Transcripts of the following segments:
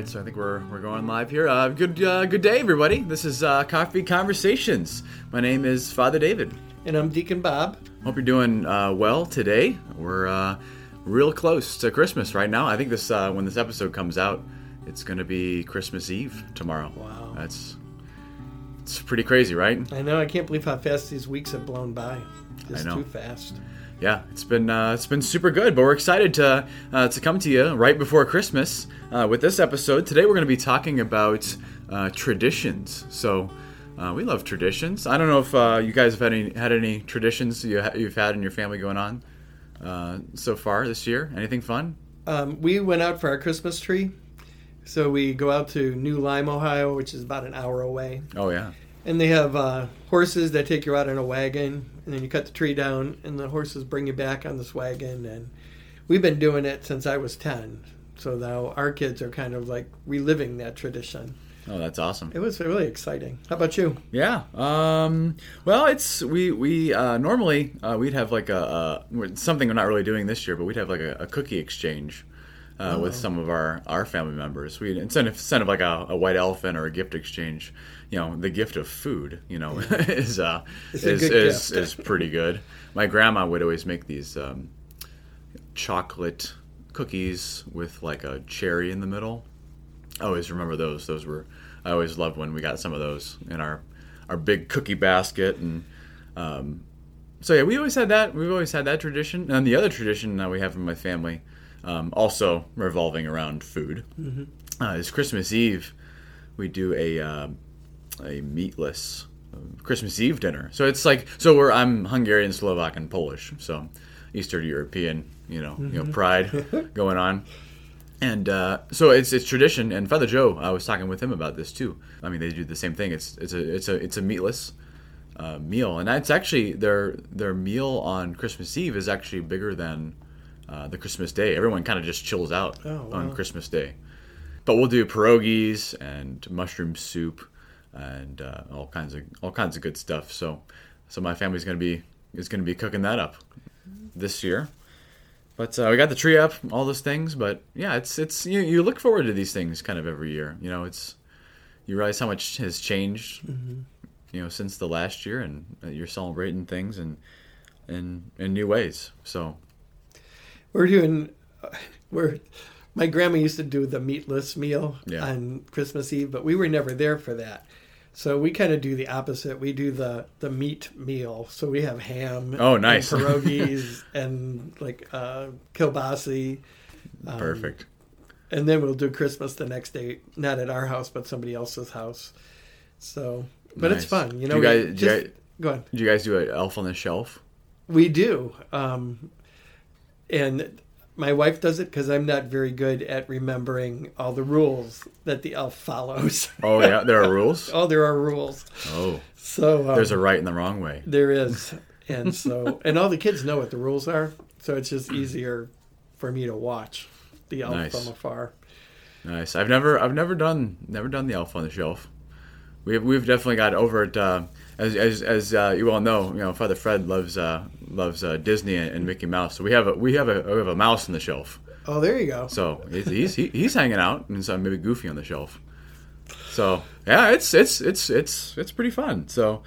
right, so I think we're, we're going live here. Uh, good uh, good day, everybody. This is uh, Coffee Conversations. My name is Father David. And I'm Deacon Bob. Hope you're doing uh, well today. We're uh, real close to Christmas right now. I think this uh, when this episode comes out, it's going to be Christmas Eve tomorrow. Wow. That's it's pretty crazy, right? I know. I can't believe how fast these weeks have blown by. Know. too fast. Yeah, it's been uh, it's been super good, but we're excited to uh, to come to you right before Christmas uh, with this episode. Today we're going to be talking about uh, traditions. So uh, we love traditions. I don't know if uh, you guys have had any had any traditions you ha- you've had in your family going on uh, so far this year. Anything fun? Um, we went out for our Christmas tree. So we go out to New Lyme, Ohio, which is about an hour away. Oh yeah, And they have uh, horses that take you out in a wagon, and then you cut the tree down, and the horses bring you back on this wagon. And we've been doing it since I was 10. So now our kids are kind of like reliving that tradition. oh that's awesome. It was really exciting. How about you? Yeah. Um, well, it's we we uh, normally uh, we'd have like a, a something we're not really doing this year, but we'd have like a, a cookie exchange uh, with some of our, our family members. We instead of instead of like a, a white elephant or a gift exchange, you know, the gift of food, you know, is uh, It's is is, is pretty good. My grandma would always make these um, chocolate cookies with like a cherry in the middle. I always remember those. Those were I always loved when we got some of those in our our big cookie basket and um, so yeah, we always had that. We've always had that tradition. And the other tradition that we have in my family, um, also revolving around food, uh, is Christmas Eve. We do a uh, a meatless uh, Christmas Eve dinner. So it's like so we're I'm Hungarian, Slovak, and Polish. So Eastern European, you know, you know, pride going on. And uh, so it's it's tradition. And Father Joe, I was talking with him about this too. I mean, they do the same thing. It's it's a it's a it's a meatless uh, meal, and it's actually their their meal on Christmas Eve is actually bigger than uh, the Christmas Day. Everyone kind of just chills out Oh, on. Christmas Day. But we'll do pierogies and mushroom soup and uh, all kinds of all kinds of good stuff. So so my family's gonna be is gonna be cooking that up this year. But uh, we got the tree up, all those things. But yeah, it's it's you, you look forward to these things kind of every year. You know, it's you realize how much has changed, you know, since the last year, and uh, you're celebrating things and in in new ways. So We're doing. We're. My grandma used to do the meatless meal Yeah. on Christmas Eve, but we were never there for that. So we kind of do the opposite. We do the the meat meal. So we have ham. Oh, nice. And pierogies and like uh, kielbasi, Um, perfect. and then we'll do Christmas the next day, not at our house, but somebody else's house. So, but it's fun, you Do know. you we guys- do you guys- go on. Did you guys do an elf on the shelf? We do. Um, and my wife does it because I'm not very good at remembering all the rules that the elf follows. Oh yeah, there are rules. oh, there are rules. Oh, So um, there's a right and the wrong way. there is, and so and all the kids know what the rules are, so it's just easier for me to watch the elf Nice. from afar. Nice. I've never I've never done never done the elf on the shelf. We've we've definitely got over it. Uh, as as as uh, you all know, you know, Father Fred loves uh, loves uh, Disney and, Mickey Mouse. So we have a we have a we have a mouse on the shelf. Oh, there you go. So he's he's, he- he's hanging out, and so maybe Goofy on the shelf. So yeah, it's it's it's it's it's pretty fun. So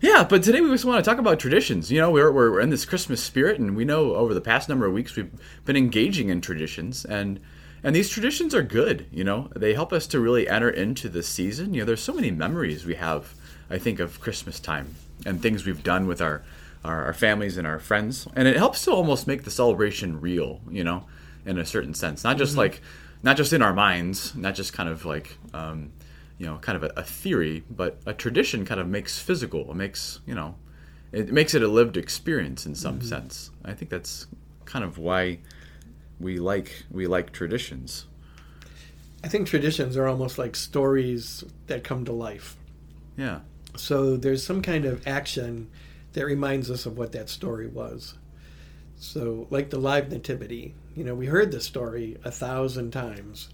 yeah, but today we just want to talk about traditions. You know, we're we're in this Christmas spirit, and we know over the past number of weeks we've been engaging in traditions, and and these traditions are good. You know, they help us to really enter into the season. You know, there's so many memories we have. I think of Christmas time and things we've done with our our, our families and our friends, and it helps to almost make the celebration real. You know, in a certain sense, not just like not just in our minds, not just kind of like. Um, you know, kind of a, a theory, but a tradition kind of makes physical. It makes, you know, it makes it a lived experience in some sense. I think that's kind of why we like we like traditions. I think traditions are almost like stories that come to life. Yeah. So there's some kind of action that reminds us of what that story was. So, like the live nativity, you know, we heard the story a thousand times.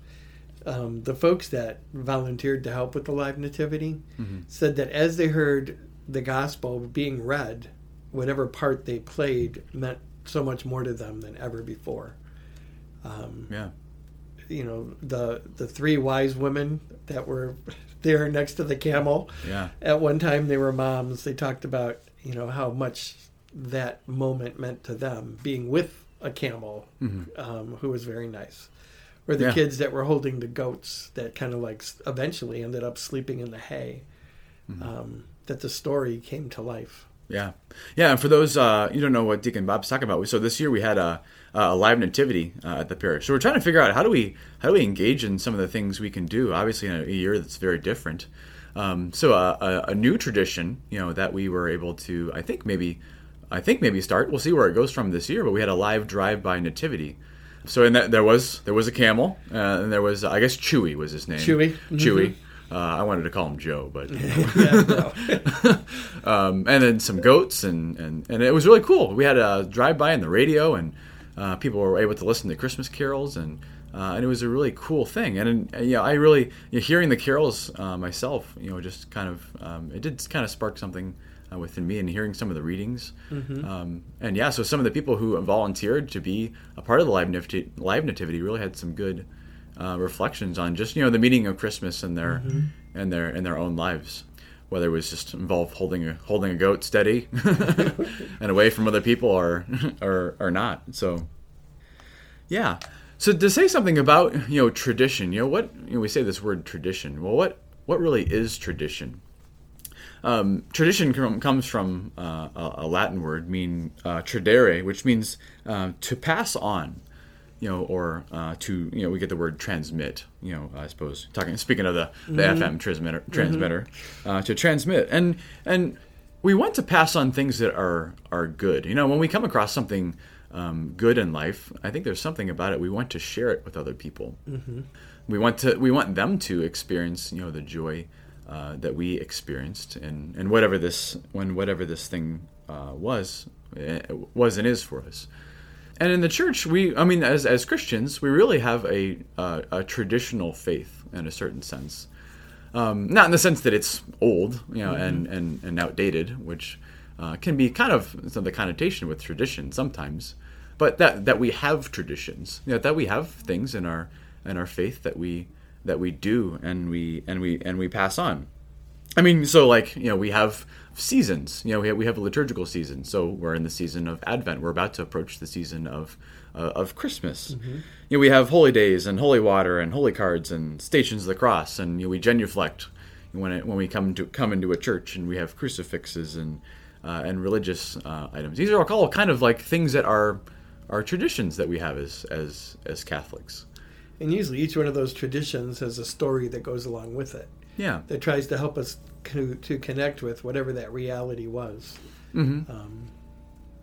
Um, the folks that volunteered to help with the live nativity said that as they heard the gospel being read, whatever part they played meant so much more to them than ever before. Um, Yeah. you know the the three wise women that were there next to the camel. Yeah. At one time, they were moms. They talked about you know how much that moment meant to them being with a camel um, who was very nice. Or the Yeah. kids that were holding the goats that kind of like eventually ended up sleeping in the hay. Um, that the story came to life. Yeah, yeah. And for those uh, you don't know what Deacon Bob's talking about, so this year we had a, a live nativity uh, at the parish. So we're trying to figure out how do we how do we engage in some of the things we can do. Obviously, in a, year that's very different. Um, so uh, a, a new tradition, you know, that we were able to, I think maybe, I think maybe start. We'll see where it goes from this year. But we had a live drive-by nativity. So in that there was there was a camel, uh, and there was I guess Chewy was his name. Chewy. Chewy. Uh, I wanted to call him Joe, but yeah, no. um, and then some goats, and, and, and it was really cool. We had a drive by in the radio, and uh, people were able to listen to Christmas carols, and uh, and it was a really cool thing. And, and yeah, I really you know, hearing the carols uh, myself, you know, just kind of um, it did kind of spark something uh, within me, and hearing some of the readings, um, and yeah, so some of the people who volunteered to be a part of the live nativity, live nativity really had some good. Uh, reflections on just you know the meaning of Christmas and their and their in their own lives whether it was just involved holding a holding a goat steady and away from other people or or or not. So yeah. So to say something about you know tradition, you know what you know, we say this word tradition. Well, what what really is tradition? Um, tradition com- comes from uh, a, a Latin word, mean uh, tradere, which means uh, to pass on you know, or uh, to you know, we get the word transmit. You know, I suppose talking speaking of the, the FM transmitter transmitter uh, to transmit, and and we want to pass on things that are are good. You know, when we come across something um, good in life, I think there's something about it we want to share it with other people. Mm-hmm. We want to we want them to experience you know the joy uh, that we experienced, and and whatever this when whatever this thing uh, was eh, was and is for us. And in the church, we, I mean, as, as Christians, we really have a, uh, a traditional faith in a certain sense. Um, not in the sense that it's old, you know, and, and, and outdated, which uh, can be kind of some of the connotation with tradition sometimes, but that, that we have traditions, you know, that we have things in our in our faith that we that we do and we and we and we pass on. I mean, so like you know, we have seasons. You know, we have, we have a liturgical season. So we're in the season of Advent. We're about to approach the season of uh, of Christmas. You know, we have holy days and holy water and holy cards and stations of the cross, and you know, we genuflect when it, when we come to come into a church, and we have crucifixes and uh, and religious uh, items. These are all kind of like things that are are traditions that we have as as as Catholics. And usually each one of those traditions has a story that goes along with it Yeah. that tries to help us to, to connect with whatever that reality was. Mm-hmm. Um,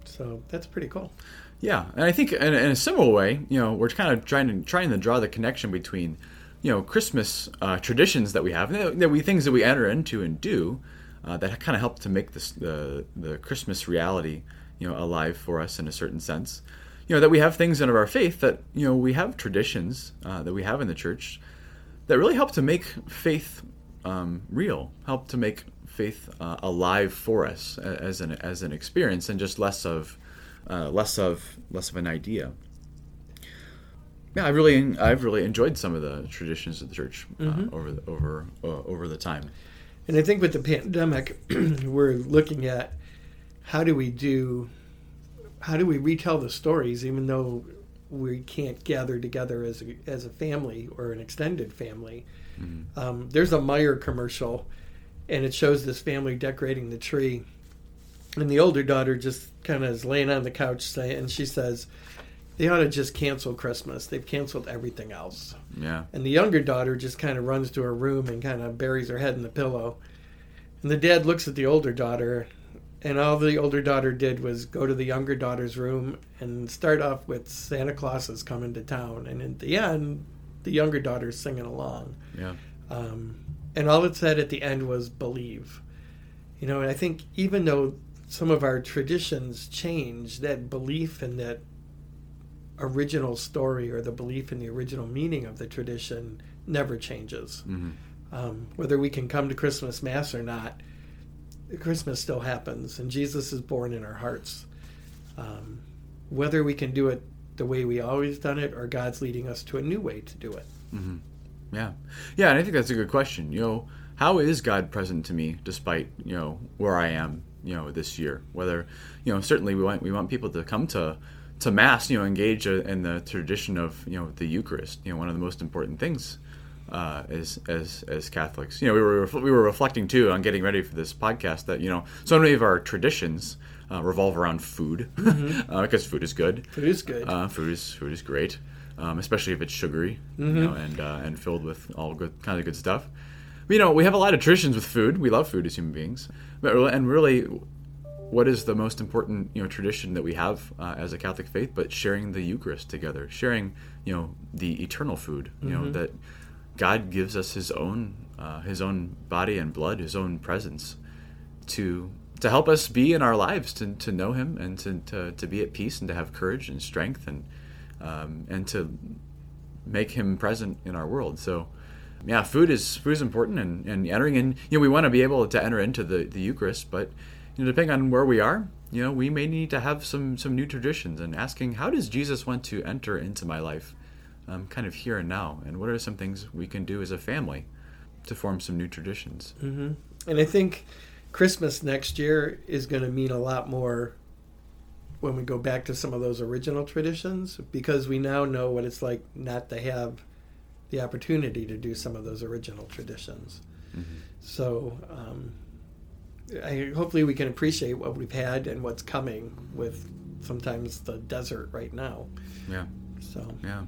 so that's pretty cool. Yeah, and I think in, in a similar way, you know, we're kind of trying to trying to draw the connection between, you know, Christmas uh, traditions that we have, that we things that we enter into and do, uh, that kind of help to make this the the Christmas reality, you know, alive for us in a certain sense. You know, that we have things in our faith that you know we have traditions uh, that we have in the church that really help to make faith um, real, help to make faith uh, alive for us as an as an experience, and just less of uh, less of less of an idea. Yeah, I really I've really enjoyed some of the traditions of the church uh, over the, over uh, over the time. And I think with the pandemic, we're looking at how do we do, how do we retell the stories, even though we can't gather together as a, as a family or an extended family. Um, there's a Meijer commercial, and it shows this family decorating the tree, and the older daughter just kind of is laying on the couch, saying, and she says, "They ought to just cancel Christmas. They've canceled everything else." Yeah, And the younger daughter just kind of runs to her room and kind of buries her head in the pillow. And the dad looks at the older daughter, and all the older daughter did was go to the younger daughter's room and start off with Santa Claus is coming to town. And in the end, the younger daughter's singing along. yeah, Um, and all it said at the end was believe. You know, and I think even though some of our traditions change, that belief in that original story or the belief in the original meaning of the tradition never changes. hmm Um, whether we can come to Christmas Mass or not, Christmas still happens, and Jesus is born in our hearts. Um, whether we can do it the way we always done it, or God's leading us to a new way to do it. Yeah, yeah, and I think that's a good question. You know, how is God present to me despite you know where I am? You know, this year, whether you know, certainly we want we want people to come to to mass. You know, engage uh, in the tradition of you know the Eucharist. You know, one of the most important things uh, as as as Catholics. You know, we were we were reflecting too on getting ready for this podcast that you know so many of our traditions uh, revolve around food uh, because food is good. Food is good. Uh, food is food is great, um, especially if it's sugary, you know, and uh, and filled with all good kind of good stuff. You know, we have a lot of traditions with food. We love food as human beings, but and really, what is the most important you know tradition that we have uh, as a Catholic faith? But sharing the Eucharist together, sharing you know the eternal food. You know that God gives us His own uh, His own body and blood, His own presence to to help us be in our lives to, to know him and to, to, to be at peace and to have courage and strength and um, and to make him present in our world. So yeah food is food is important and, and entering in you know we want to be able to enter into the, the Eucharist but you know depending on where we are you know we may need to have some some new traditions and asking how does Jesus want to enter into my life um, kind of here and now? And what are some things we can do as a family to form some new traditions? Mm-hmm. And I think Christmas next year is going to mean a lot more when we go back to some of those original traditions because we now know what it's like not to have the opportunity to do some of those original traditions. So, um, I, hopefully, we can appreciate what we've had and what's coming with sometimes the desert right now. yeah So, Yeah.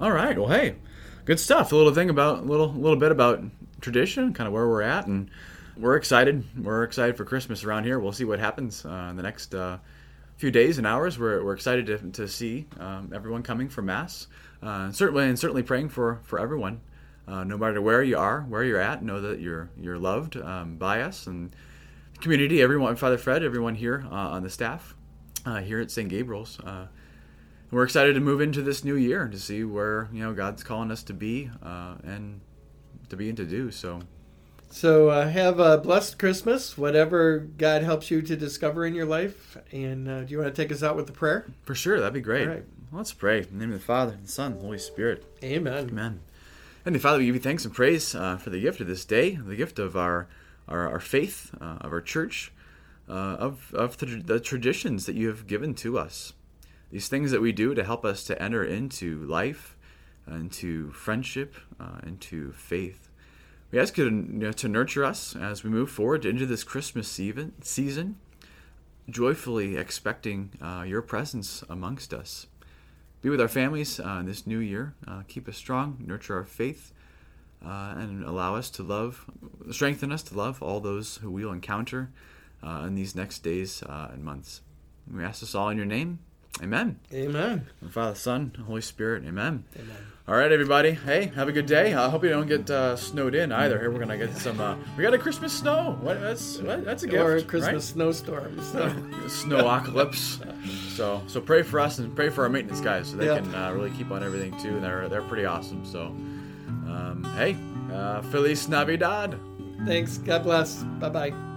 All right. Well, hey, good stuff. A little thing about a little little bit about tradition, kind of where we're at, and we're excited. We're excited for Christmas around here. We'll see what happens uh, in the next uh, few days and hours. We're, we're excited to, to see um, everyone coming for mass. Uh, certainly, and certainly praying for for everyone, uh, no matter where you are, where you're at. Know that you're you're loved um, by us and community. Everyone, Father Fred, everyone here uh, on the staff uh, here at St. Gabriel's. We're excited to move into this new year to see where you know God's calling us to be and to be and to do. So so uh, have a blessed Christmas, whatever God helps you to discover in your life. And uh, do you want to take us out with the prayer? for sure, that'd be great. All right. Let's pray. In the name of the Father, and the Son, and the Holy Spirit. Amen. Amen. And Father, we give you thanks and praise uh, for the gift of this day, the gift of our our, our faith, uh, of our church, uh, of of the, the traditions that you have given to us. These things that we do to help us to enter into life, into friendship, uh, into faith. We ask you to, you know, to nurture us as we move forward into this Christmas season, joyfully expecting uh, your presence amongst us. Be with our families uh, in this new year. Uh, keep us strong, nurture our faith, uh, and allow us to love, strengthen us to love all those who we'll encounter uh, in these next days uh, and months. We ask this all in your name. Amen. Amen. Father, Son, Holy Spirit. Amen. Amen. All right, everybody. Hey, have a good day. I hope you don't get uh, snowed in either. Here we're gonna get some. Uh, we got a Christmas snow. What? That's what, that's a gift. or a right? Christmas snowstorm. So. snowocalypse. So so pray for us and pray for our maintenance guys so they Yeah. can uh, really keep on everything too. They're they're pretty awesome. So um, hey, uh, Feliz Navidad. Thanks. God bless. Bye bye.